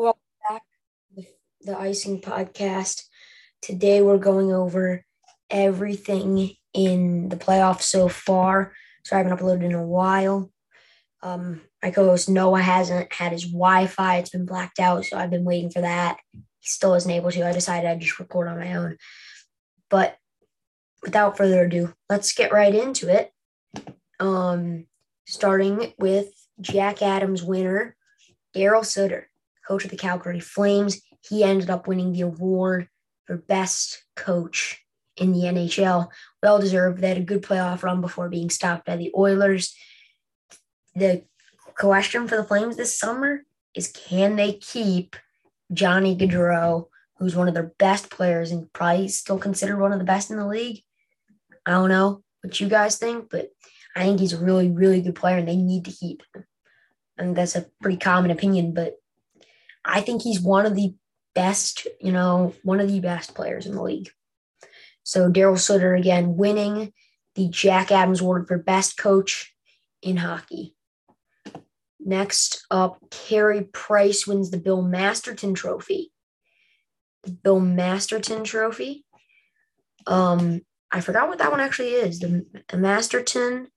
Welcome back to the Icing Podcast. Today we're going over everything in the playoffs so far. So I haven't uploaded in a while. Um, my co-host Noah hasn't had his Wi-Fi; it's been blacked out, so I've been waiting for that. He still isn't able to. I decided I'd just record on my own. But without further ado, let's get right into it. Um, starting with Jack Adams winner, Daryl Sutter, coach of the Calgary Flames. He ended up winning the award for best coach in the NHL. Well deserved. They had a good playoff run before being stopped by the Oilers. The question for the Flames this summer is can they keep Johnny Gaudreau, who's one of their best players and probably still considered one of the best in the league? I don't know what you guys think, but I think he's a really, really good player and they need to keep him. And that's a pretty common opinion, but I think he's one of the best, you know, one of the best players in the league. So Daryl Sutter again winning the Jack Adams Award for best coach in hockey. Next up, Carey Price wins the Bill Masterton Trophy. The Bill Masterton Trophy. Um, I forgot what that one actually is. The Masterton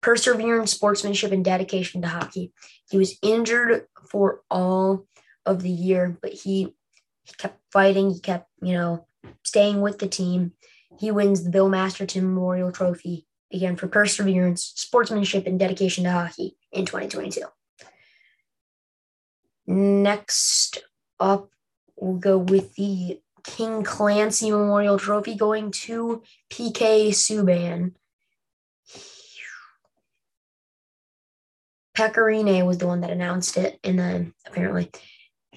Perseverance, Sportsmanship, and Dedication to Hockey. He was injured for all of the year, but he, he kept fighting. He kept, you know, staying with the team. He wins the Bill Masterton Memorial Trophy again for perseverance, sportsmanship, and dedication to hockey in 2022. Next up, we'll go with the King Clancy Memorial Trophy going to PK Subban. Pecorine was the one that announced it, and then apparently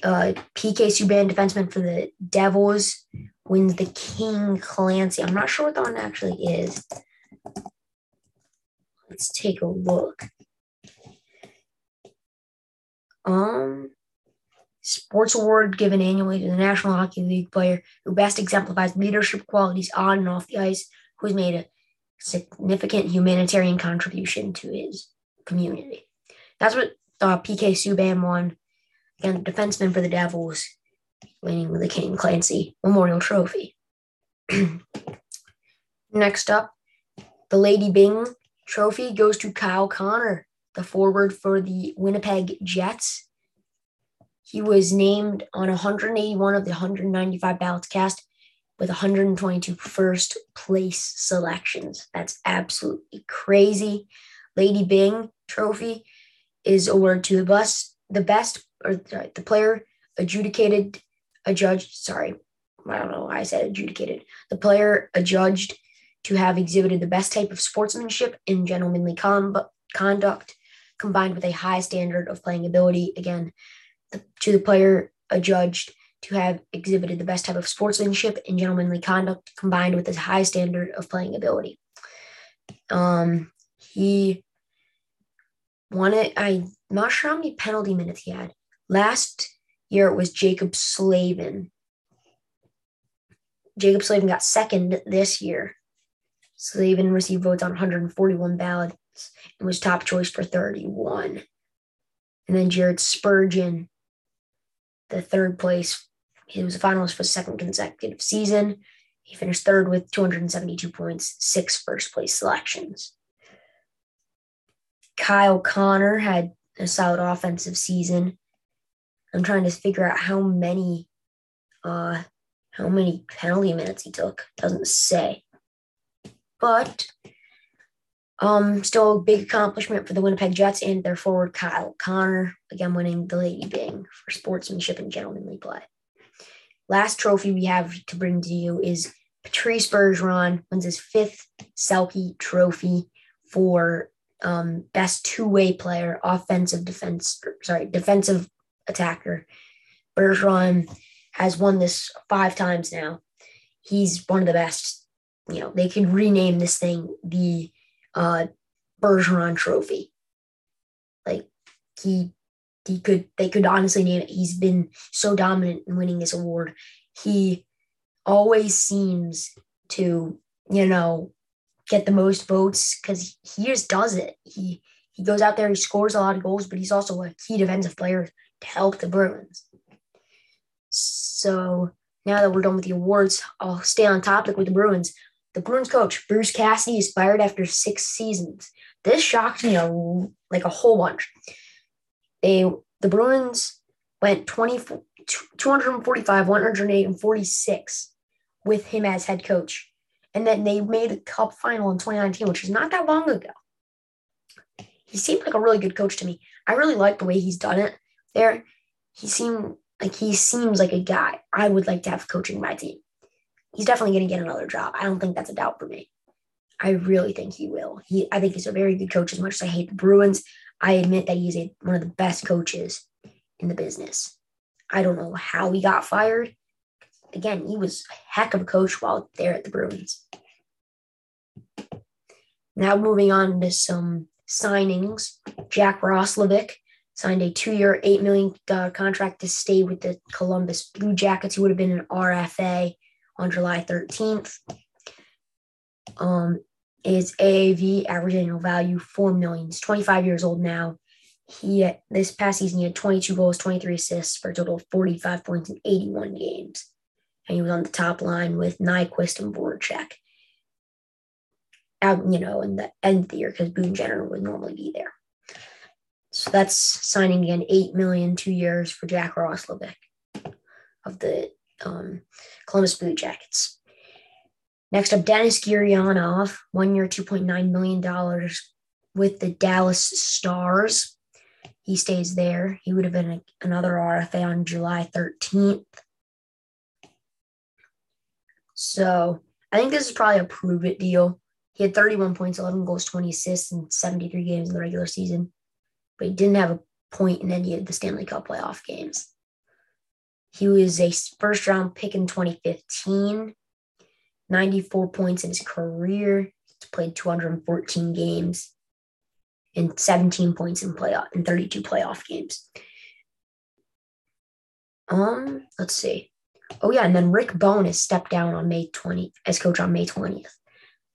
uh, PK Subban, defenseman for the Devils, wins the King Clancy. I'm not sure what that one actually is. Let's take a look. Um, sports award given annually to the National Hockey League player who best exemplifies leadership qualities on and off the ice, who has made a significant humanitarian contribution to his community. That's what uh, PK Subban won and defenseman for the Devils, winning the King Clancy Memorial Trophy. Next up, the Lady Byng Trophy goes to Kyle Connor, the forward for the Winnipeg Jets. He was named on 181 of the 195 ballots cast with 122 first place selections. That's absolutely crazy. Lady Byng Trophy is awarded to the bus, the best or sorry, the player adjudicated, adjudged, sorry, I don't know why I said adjudicated. The player adjudged to have exhibited the best type of sportsmanship and gentlemanly com- conduct combined with a high standard of playing ability. Again, the, to the player adjudged to have exhibited the best type of sportsmanship and gentlemanly conduct combined with a high standard of playing ability. Um, he won it. I'm not sure how many penalty minutes he had. Last year it was Jaccob Slavin. Jaccob Slavin got second this year. Slavin received votes on 141 ballots and was top choice for 31. And then Jared Spurgeon, the third place, he was a finalist for the second consecutive season. He finished third with 272 points, six first place selections. Kyle Connor had a solid offensive season. I'm trying to figure out how many uh how many penalty minutes he took. Doesn't say. But um still a big accomplishment for the Winnipeg Jets and their forward Kyle Connor, again winning the Lady Byng for sportsmanship and gentlemanly play. Last trophy we have to bring to you is Patrice Bergeron wins his fifth Selke trophy for um, best two-way player, offensive defense, sorry, defensive attacker. Bergeron has won this five times now. He's one of the best. You know, they could rename this thing the uh, Bergeron Trophy. Like he, he could. They could honestly name it. He's been so dominant in winning this award. He always seems to, you know, get the most votes because he just does it. He he goes out there, he scores a lot of goals, but he's also a key defensive player to help the Bruins. So now that we're done with the awards, I'll stay on topic with the Bruins. The Bruins coach, Bruce Cassidy, is fired after six seasons. This shocked me a, like a whole bunch. They the Bruins went 20, 245, 108, and 46 with him as head coach. And then they made a cup final in 2019, which is not that long ago. He seemed like a really good coach to me. I really like the way he's done it there. He seemed like he seems like a guy I would like to have coaching my team. He's definitely going to get another job. I don't think that's a doubt for me. I really think he will. He, I think he's a very good coach. As much as I hate the Bruins, I admit that he's a, one of the best coaches in the business. I don't know how he got fired. Again, he was a heck of a coach while there at the Bruins. Now moving on to some signings. Jack Roslovic signed a two-year, $8 million contract to stay with the Columbus Blue Jackets, who would have been an RFA on July 13th. Um, is AAV average annual value four million. He's 25 years old now. He this past season he had 22 goals, 23 assists for a total of 45 points in 81 games, and he was on the top line with Nyquist and Voracek. Out, you know, in the end of the year because Boone Jenner would normally be there. So that's signing again eight million two years for Jack Roslovic of the um, Columbus Blue Jackets. Next up, Denis Gurianov, one year, $2.9 million with the Dallas Stars. He stays there. He would have been a, another RFA on July 13th. So I think this is probably a prove it deal. He had 31 points, 11 goals, 20 assists in 73 games in the regular season, but he didn't have a point in any of the Stanley Cup playoff games. He was a first round pick in 2015 94 points in his career. He's played 214 games and 17 points in playoff in 32 playoff games. Um, let's see. Oh yeah, and then Rick Bowness stepped down on May 20 as coach on May 20th.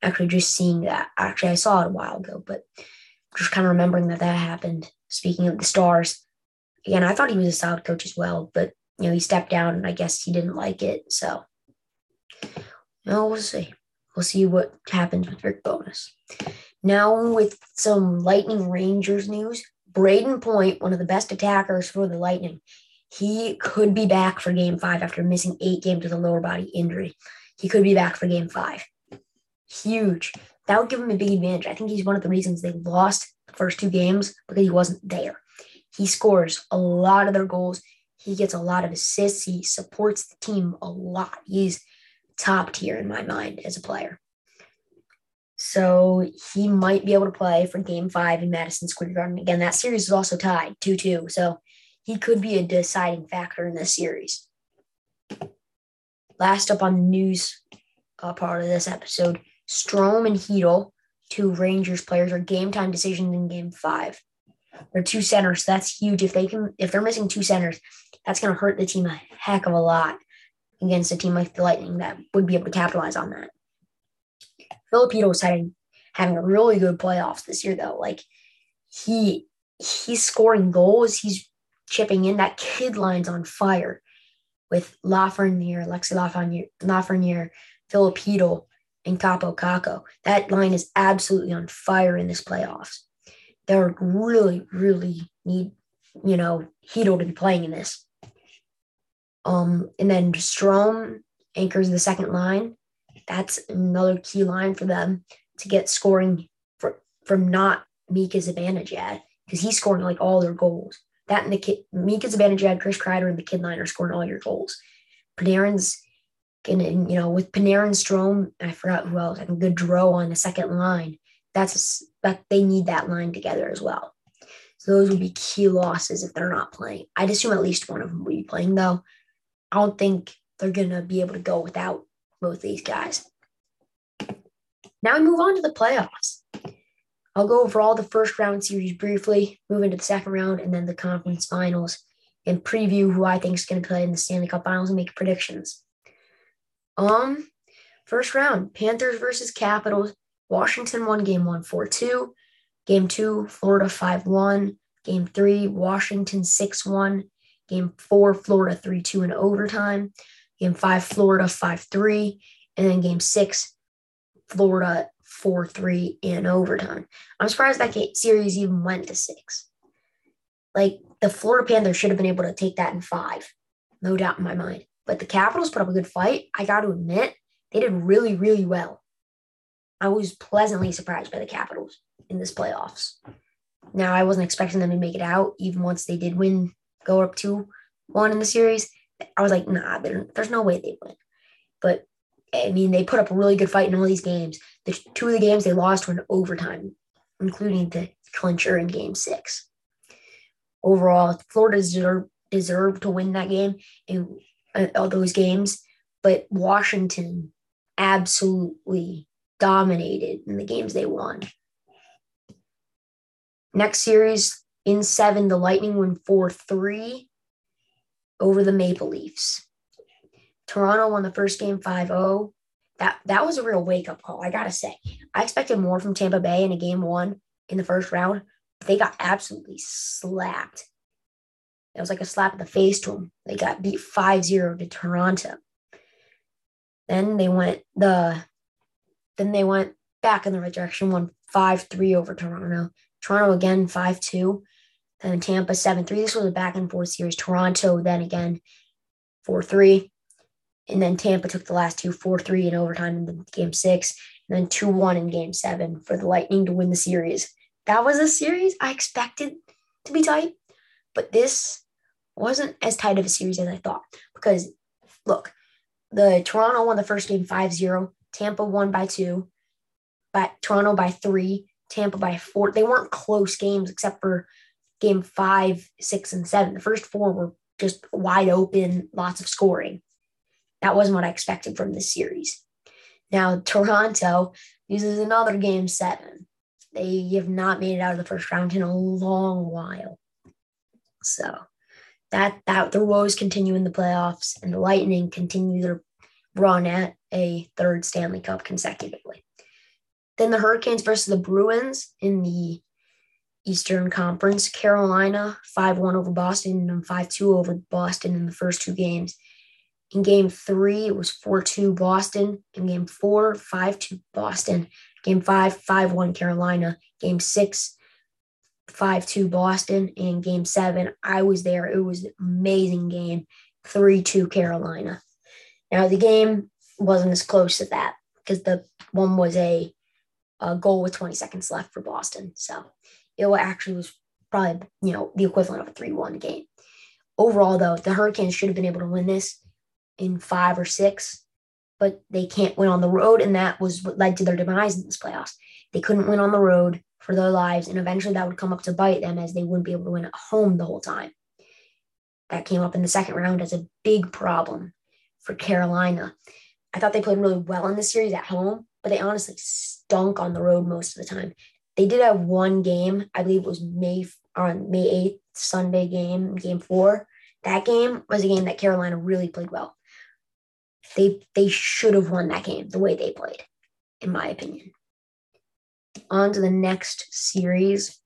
Actually, just seeing that. Actually, I saw it a while ago, but just kind of remembering that that happened. Speaking of the Stars, again, I thought he was a solid coach as well, but you know he stepped down, and I guess he didn't like it. So we'll see. We'll see what happens with Rick Bowness. Now, with some Lightning Rangers news, Brayden Point, one of the best attackers for the Lightning, he could be back for game five after missing eight games with a lower body injury. He could be back for game five. Huge. That would give him a big advantage. I think he's one of the reasons they lost first two games because he wasn't there. He scores a lot of their goals. He gets a lot of assists. He supports the team a lot. He's top tier in my mind as a player. So he might be able to play for game five in Madison Square Garden. Again, that series is also tied 2 2. So he could be a deciding factor in this series. Last up on the news uh, part of this episode Strome and Chytil, two Rangers players, are game time decisions in game five. They're two centers. That's huge. If they can, if they're missing two centers, that's going to hurt the team a heck of a lot against a team like the Lightning that would be able to capitalize on that. Filipino's having having a really good playoffs this year though. Like he he's scoring goals, he's chipping in. That kid line's on fire with Lafreniere, Lexi Lafreniere, Lafreniere, Filipino, and Kaapo Kakko. That line is absolutely on fire in this playoffs. They're really, really need, you know, Chytil to be playing in this. Um, and then Strome anchors the second line. That's another key line for them to get scoring for, from not Mika Zibanejad because he's scoring like all their goals. That and the kid, Mika's Mika Zibanejad, Chris Kreider, and the kid line are scoring all your goals. Panarin's and, and you know with Panarin, Strome, I forgot who else. Think Goodrow on the second line. That's that they need that line together as well. So those would be key losses if they're not playing. I'd assume at least one of them will be playing though. I don't think they're going to be able to go without both these guys. Now we move on to the playoffs. I'll go over all the first round series briefly, move into the second round, and then the conference finals, and preview who I think is going to play in the Stanley Cup Finals and make predictions. Um, first round: Panthers versus Capitals. Washington won game one, 4 2. Game two, Florida 5 1. Game three, Washington 6 1 Game four, Florida 3 2 in overtime. Game five, Florida 5 3. And then game six, Florida 4 3 in overtime. I'm surprised that series even went to six. Like the Florida Panthers should have been able to take that in five, no doubt in my mind. But the Capitals put up a good fight. I got to admit, they did really, really well. I was pleasantly surprised by the Capitals in this playoffs. Now, I wasn't expecting them to make it out, even once they did win, go up 2 1 in the series. I was like, nah, there's no way they win. But I mean, they put up a really good fight in all these games. The two of the games they lost were in overtime, including the clincher in game six. Overall, Florida deserved, to win that game uh, Uh, all those games, but Washington absolutely dominated in the games they won. Next series in seven, the Lightning win 4 3 over the Maple Leafs. Toronto won the first game 5-0. That that was a real wake-up call, I gotta say. I expected more from Tampa Bay in a game one in the first round. They got absolutely slapped. It was like a slap in the face to them. They got beat 5-0 to Toronto. Then they went the then they went back in the right direction, won 5-3 over Toronto. Toronto again 5-2. Then Tampa 7-3. This was a back and forth series. Toronto then again 4-3. And then Tampa took the last two, 4 3 in overtime in game six, and then 2 1 in game seven for the Lightning to win the series. That was a series I expected to be tight, but this wasn't as tight of a series as I thought. Because look, the Toronto won the first game 5 0, Tampa won by two, but Toronto by three, Tampa by four. They weren't close games except for game five, six, and seven. The first four were just wide open, lots of scoring. That wasn't what I expected from this series. Now, Toronto uses another game seven. They have not made it out of the first round in a long while. So that that the woes continue in the playoffs and the Lightning continue their run at a third Stanley Cup consecutively. Then the Hurricanes versus the Bruins in the Eastern Conference. Carolina 5 1 over Boston and 5 2 over Boston in the first two games. In game three, it was 4 2 Boston. In game four, 5 2 Boston. Game five, 5 1 Carolina. Game six, 5 2 Boston. in game seven, I was there. It was an amazing game 3 2 Carolina. Now, the game wasn't as close as that because the one was a, a goal with 20 seconds left for Boston. So it actually was probably, you know, the equivalent of a 3 1 game. Overall, though, the Hurricanes should have been able to win this in five or six, but they can't win on the road. And that was what led to their demise in this playoffs. They couldn't win on the road for their lives. And eventually that would come up to bite them as they wouldn't be able to win at home the whole time. That came up in the second round as a big problem for Carolina. I thought they played really well in the series at home, but they honestly stunk on the road most of the time. They did have one game, I believe it was May on May 8th, Sunday game, game four. That game was a game that Carolina really played well. They they should have won that game the way they played, in my opinion. On to the next series,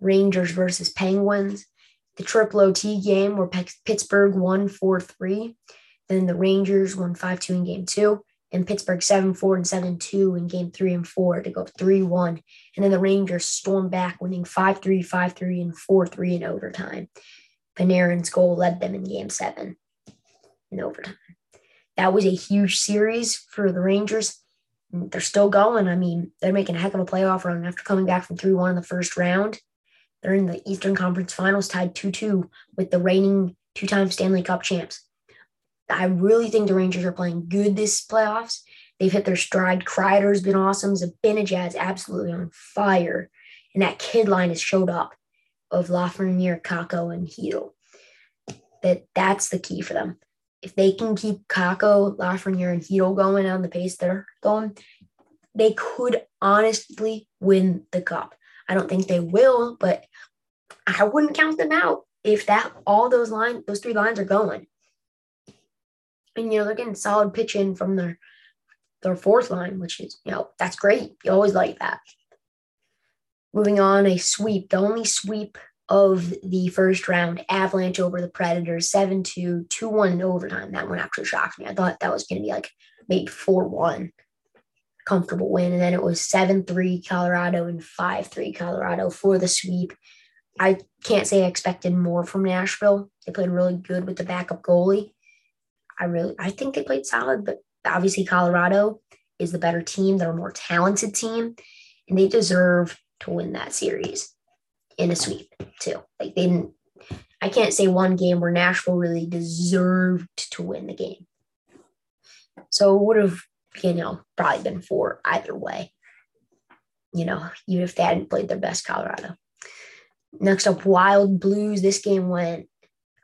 Rangers versus Penguins. The triple OT game where Pittsburgh won 4 3. Then the Rangers won 5 2 in game two, and Pittsburgh 7 4 and 7 2 in game three and four to go 3 1. And then the Rangers stormed back, winning 5 3, 5 3, and 4 3 in overtime. Panarin's goal led them in game seven in overtime that was a huge series for the Rangers. They're still going. I mean, they're making a heck of a playoff run after coming back from 3 1 in the first round. They're in the Eastern Conference Finals, tied 2 2 with the reigning two time Stanley Cup champs. I really think the Rangers are playing good this playoffs. They've hit their stride. Kreider's been awesome. Zibanejad's absolutely on fire. And that kid line has showed up of Lafreniere, Kakko, and Chytil. That that's the key for them if they can keep Kakko, Lafreniere, and Chytil going on the pace they're going, they could honestly win the cup. I don't think they will, but I wouldn't count them out if that all those lines, those three lines are going. And you know, they're getting solid pitching from their their fourth line, which is, you know, that's great. You always like that. Moving on, a sweep, the only sweep of the first round, Avalanche over the Predators, 7 2, 2 1 in overtime. That one actually shocked me. I thought that was going to be like maybe 4 1 comfortable win. And then it was 7 3 Colorado and 5 3 Colorado for the sweep. I can't say I expected more from Nashville. They played really good with the backup goalie. I really, I think they played solid, but obviously Colorado is the better team. They're a more talented team, and they deserve to win that series in a sweep too. Like they didn't. I can't say one game where Nashville really deserved to win the game. So it would have, you know, probably been four either way. You know, even if they hadn't played their best Colorado. Next up, Wild Blues. This game went,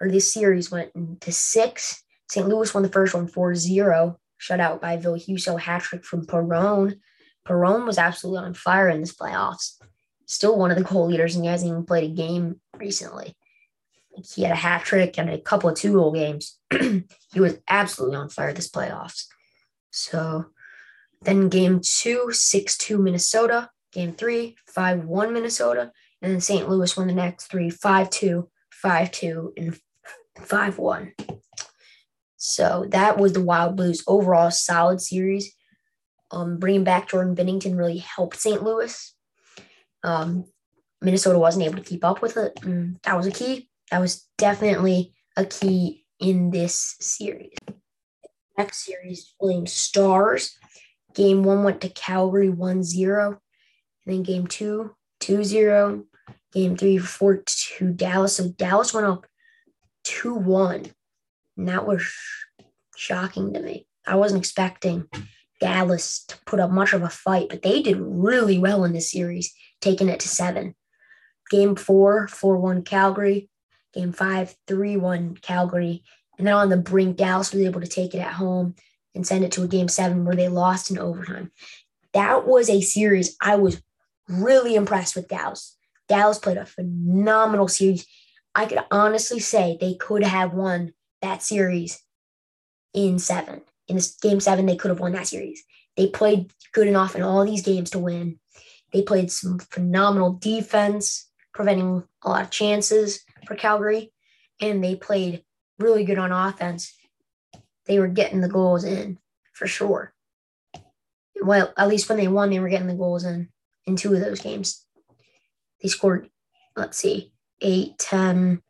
or this series went to six. St. Louis won the first one 4 0, shut out by Ville Husso, hat trick from Perron. Perron was absolutely on fire in this playoffs. Still one of the goal leaders, and he hasn't even played a game recently. He had a hat trick and a couple of two goal games. he was absolutely on fire this playoffs. So then game two, 6 2 Minnesota. Game three, 5 1 Minnesota. And then St. Louis won the next three 5 2, 5 2, and 5 1. So that was the Wild Blues overall solid series. Um, bringing back Jordan Binnington really helped St. Louis. Um, Minnesota wasn't able to keep up with it. And that was a key. That was definitely a key in this series. Next series, Flames Stars. Game one went to Calgary 1 0. And then game two, 2 0. Game three, 4 2 Dallas. So Dallas went up 2 1. And that was shocking to me. I wasn't expecting Dallas to put up much of a fight, but they did really well in this series, taking it to seven. Game four, 4 1 Calgary. Game five, 3 1 Calgary. And then on the brink, Dallas was able to take it at home and send it to a game seven where they lost in overtime. That was a series I was really impressed with Dallas. Dallas played a phenomenal series. I could honestly say they could have won that series in seven. In this game seven, they could have won that series. They played good enough in all these games to win. They played some phenomenal defense, preventing a lot of chances for Calgary, and they played really good on offense. They were getting the goals in for sure. Well, at least when they won, they were getting the goals in in two of those games. They scored, let's see, 8, 10,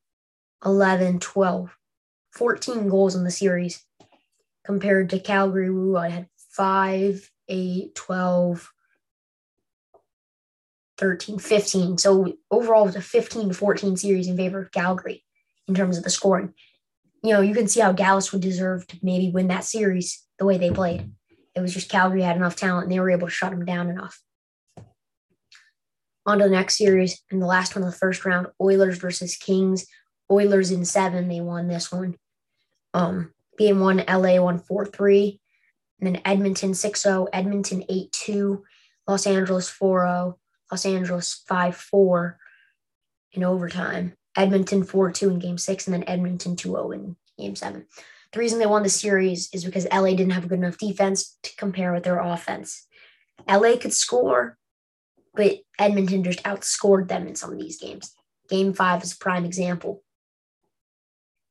11, 12, 14 goals in the series compared to Calgary, who I had 5, 8, 12, 13, 15. So overall, it was a 15 to 14 series in favor of Calgary in terms of the scoring. You know, you can see how Dallas would deserve to maybe win that series the way they played. It was just Calgary had enough talent and they were able to shut them down enough. On to the next series and the last one of the first round Oilers versus Kings. Oilers in seven, they won this one. Um, game one, LA 143, And then Edmonton 60, Edmonton 8 2, Los Angeles 40, Los Angeles 5 4 in overtime. Edmonton 4 2 in game six, and then Edmonton 2 0 in game seven. The reason they won the series is because LA didn't have a good enough defense to compare with their offense. LA could score, but Edmonton just outscored them in some of these games. Game five is a prime example.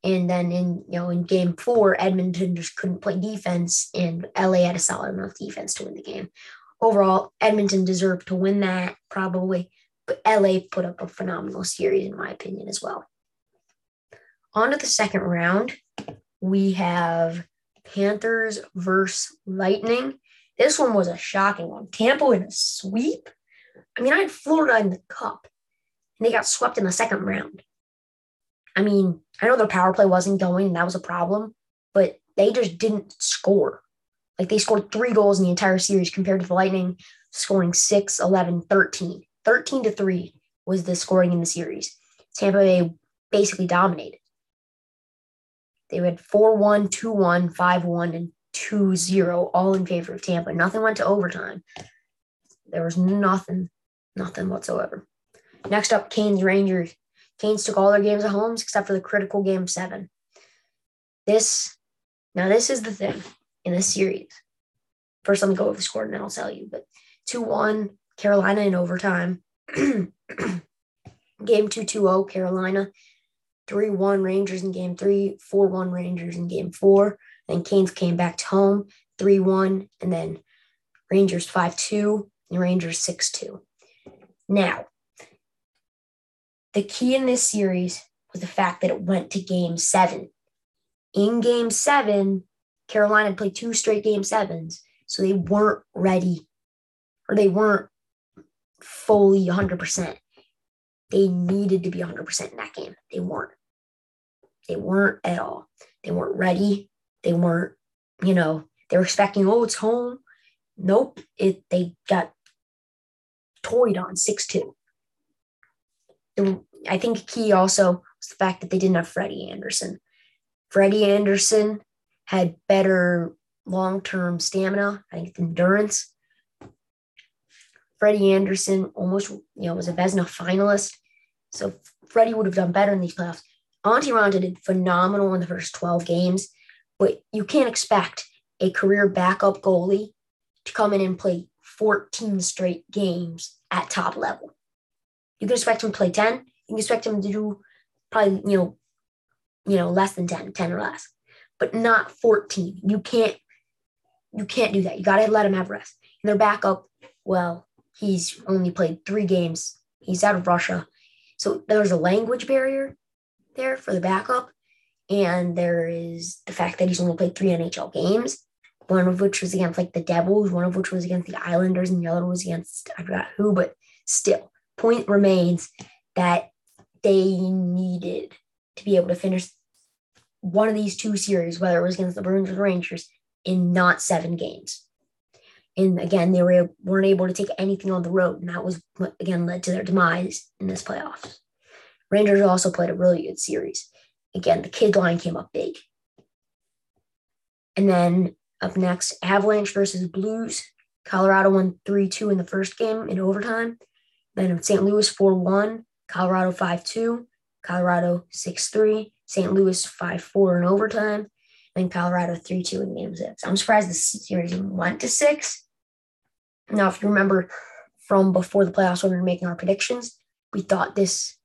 And then in you know in game four, Edmonton just couldn't play defense, and LA had a solid enough defense to win the game. Overall, Edmonton deserved to win that probably, but LA put up a phenomenal series in my opinion as well. On to the second round, we have Panthers versus Lightning. This one was a shocking one. Tampa in a sweep. I mean, I had Florida in the cup, and they got swept in the second round. I mean, I know their power play wasn't going, and that was a problem, but they just didn't score. Like they scored three goals in the entire series compared to the Lightning scoring 6, 11, 13. 13 to 3 was the scoring in the series. Tampa Bay basically dominated. They had 4 1, 2 1, 5 1, and 2 0, all in favor of Tampa. Nothing went to overtime. There was nothing, nothing whatsoever. Next up, Canes Rangers. Canes took all their games at home except for the critical game seven. This, now, this is the thing in this series. First, let me go over the score and then I'll tell you. But 2 1, Carolina in overtime. Game 2 2 0, Carolina. 3 1 Rangers in game three, 4 1 Rangers in game four. Then Canes came back to home 3 1, and then Rangers 5 2, and Rangers 6 2. Now, the key in this series was the fact that it went to game seven. In game seven, Carolina had played two straight game sevens, so they weren't ready or they weren't fully 100%. They needed to be 100% in that game. They weren't. They weren't at all. They weren't ready. They weren't, you know, they were expecting, oh, it's home. Nope. It they got toyed on 6-2. I think key also was the fact that they didn't have Freddie Andersen. Freddie Andersen had better long-term stamina, I think endurance. Freddie Andersen almost, you know, was a Vezina finalist. So Freddie would have done better in these playoffs. Antti Raanta did phenomenal in the first 12 games, but you can't expect a career backup goalie to come in and play 14 straight games at top level. You can expect him to play 10. You can expect him to do probably, you know, you know, less than 10, 10 or less, but not 14. You can't you can't do that. You gotta let him have rest. And their backup, well, he's only played three games. He's out of Russia. So there's a language barrier there for the backup. And there is the fact that he's only played three NHL games, one of which was against like the Devils, one of which was against the Islanders, and the other was against I forgot who, but still, point remains that they needed to be able to finish one of these two series, whether it was against the Bruins or the Rangers, in not seven games. And again, they were weren't able to take anything on the road, and that was what again led to their demise in this playoffs. Rangers also played a really good series. Again, the kid line came up big. And then up next, Avalanche versus Blues. Colorado won 3 2 in the first game in overtime. Then St. Louis 4 1, Colorado 5 2, Colorado 6 3, St. Louis 5 4 in overtime, then Colorado 3 2 in game six. I'm surprised the series went to six. Now, if you remember from before the playoffs when we were making our predictions, we thought this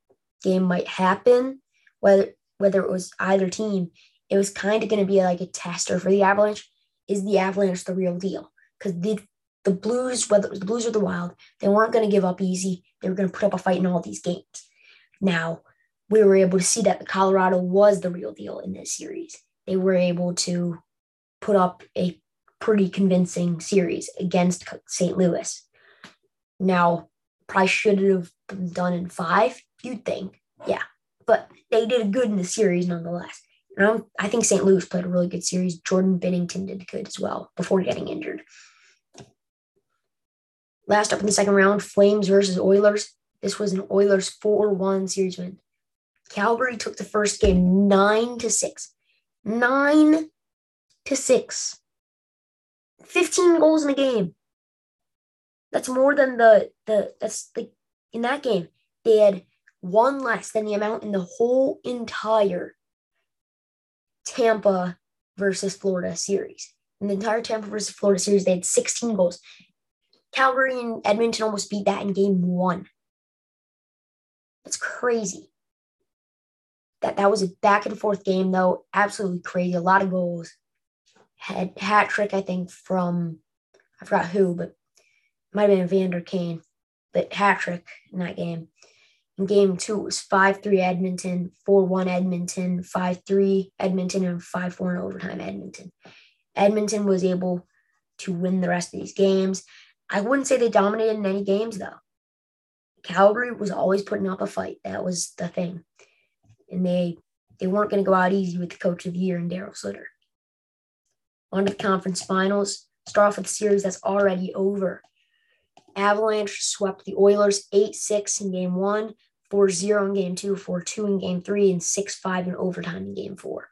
game might happen, whether whether it was either team, it was kind of going to be like a tester for the Avalanche. Is the Avalanche the real deal? Because the the Blues, whether it was the Blues or the Wild, they weren't going to give up easy. They were going to put up a fight in all these games. Now, we were able to see that the Colorado was the real deal in this series. They were able to put up a pretty convincing series against St. Louis. Now, probably should have been done in five, you'd think. Yeah. But they did good in the series nonetheless. And I think St. Louis played a really good series. Jordan Binnington did good as well before getting injured. Last up in the second round, Flames versus Oilers. This was an Oilers 4 1 series win. Calgary took the first game 9 to 6. 9 to 6. 15 goals in the game. That's more than the the that's like in that game. They had one less than the amount in the whole entire Tampa versus Florida series. In the entire Tampa versus Florida series, they had 16 goals. Calgary and Edmonton almost beat that in game one. That's crazy. That that was a back and forth game though. Absolutely crazy. A lot of goals. Had hat trick, I think, from I forgot who, but might have been Vander Kane, but hat trick in that game. In game two, it was 5 3 Edmonton, 4 1 Edmonton, 5 3 Edmonton, and 5 4 in overtime Edmonton. Edmonton was able to win the rest of these games. I wouldn't say they dominated in any games, though. Calgary was always putting up a fight. That was the thing. And they they weren't going to go out easy with the coach of the year and Daryl Sutter. On to the conference finals. Start off with a series that's already over. Avalanche swept the Oilers 8 6 in game one, 4 0 in game two, 4 2 in game three, and 6 5 in overtime in game four.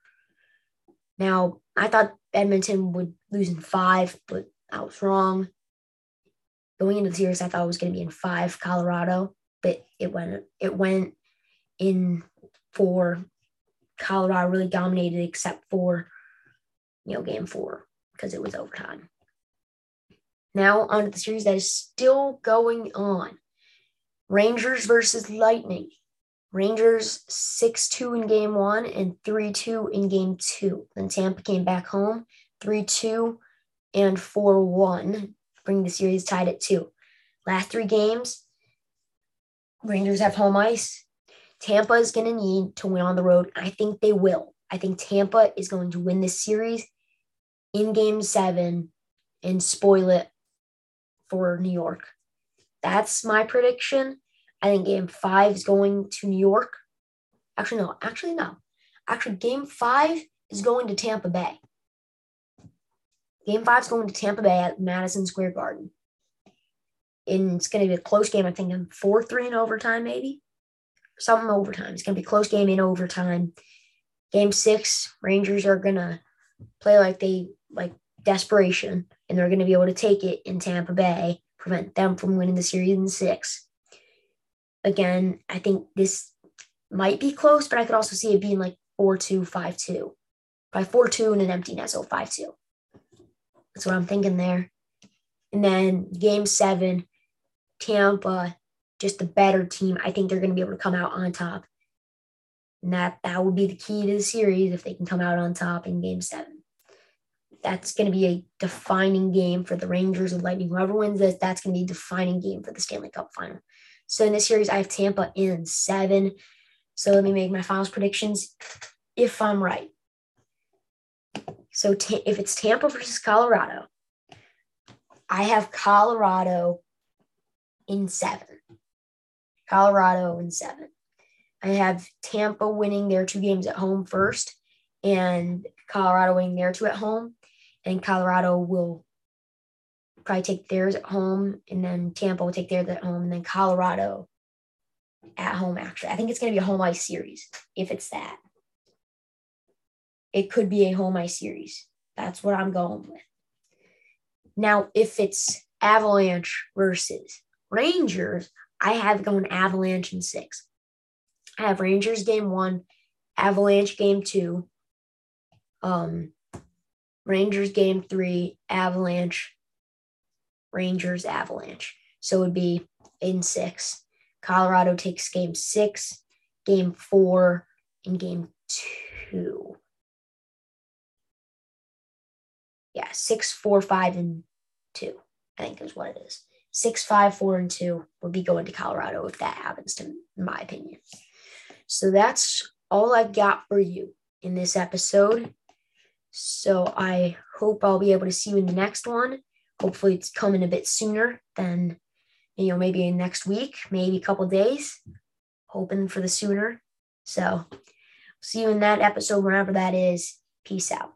Now, I thought Edmonton would lose in five, but I was wrong going into the series, I thought it was going to be in five Colorado, but it went it went in four. Colorado really dominated except for you know game four because it was overtime. Now on to the series that is still going on. Rangers versus Lightning. Rangers 6 2 in game one and 3 2 in game two. Then Tampa came back home 3 2 and 4 1, bringing the series tied at two. Last three games, Rangers have home ice. Tampa is going to need to win on the road. I think they will. I think Tampa is going to win this series in game seven and spoil it for New York. That's my prediction. I think game five is going to New York. Actually, no. Actually, no. Actually, game five is going to Tampa Bay. Game five is going to Tampa Bay at Madison Square Garden. And it's going to be a close game. I'm thinking 4 3 in overtime, maybe. Something overtime. It's going to be close game in overtime. Game six, Rangers are going to play like they like desperation, and they're going to be able to take it in Tampa Bay, prevent them from winning the series in six. Again, I think this might be close, but I could also see it being like 4 2, 5 2. By 4 2 and an empty net, so 5 2. That's what I'm thinking there. And then game seven, Tampa, just the better team. I think they're going to be able to come out on top. And that, that would be the key to the series if they can come out on top in game seven. That's going to be a defining game for the Rangers and Lightning. Whoever wins this, that's going to be a defining game for the Stanley Cup final. So in this series, I have Tampa in seven. So let me make my finals predictions if I'm right. So t- if it's Tampa versus Colorado, I have Colorado in seven. Colorado in seven. I have Tampa winning their two games at home first, and Colorado winning their two at home. And Colorado will probably take theirs at home, and then Tampa will take theirs at home, and then Colorado at home. Actually, I think it's going to be a home ice series if it's that. It could be a home ice series. That's what I'm going with. Now, if it's Avalanche versus Rangers, I have going Avalanche in six. I have Rangers game one, Avalanche game two, um, Rangers game three, Avalanche, Rangers, Avalanche. So it would be in six. Colorado takes game six, game four, and game two. Yeah, six, four, five, and two, I think is what it is. Six, five, four, and two would be going to Colorado if that happens, to in my opinion. So that's all I've got for you in this episode. So I hope I'll be able to see you in the next one. Hopefully, it's coming a bit sooner than you know, maybe next week, maybe a couple days. Hoping for the sooner. So, see you in that episode, wherever that is. Peace out.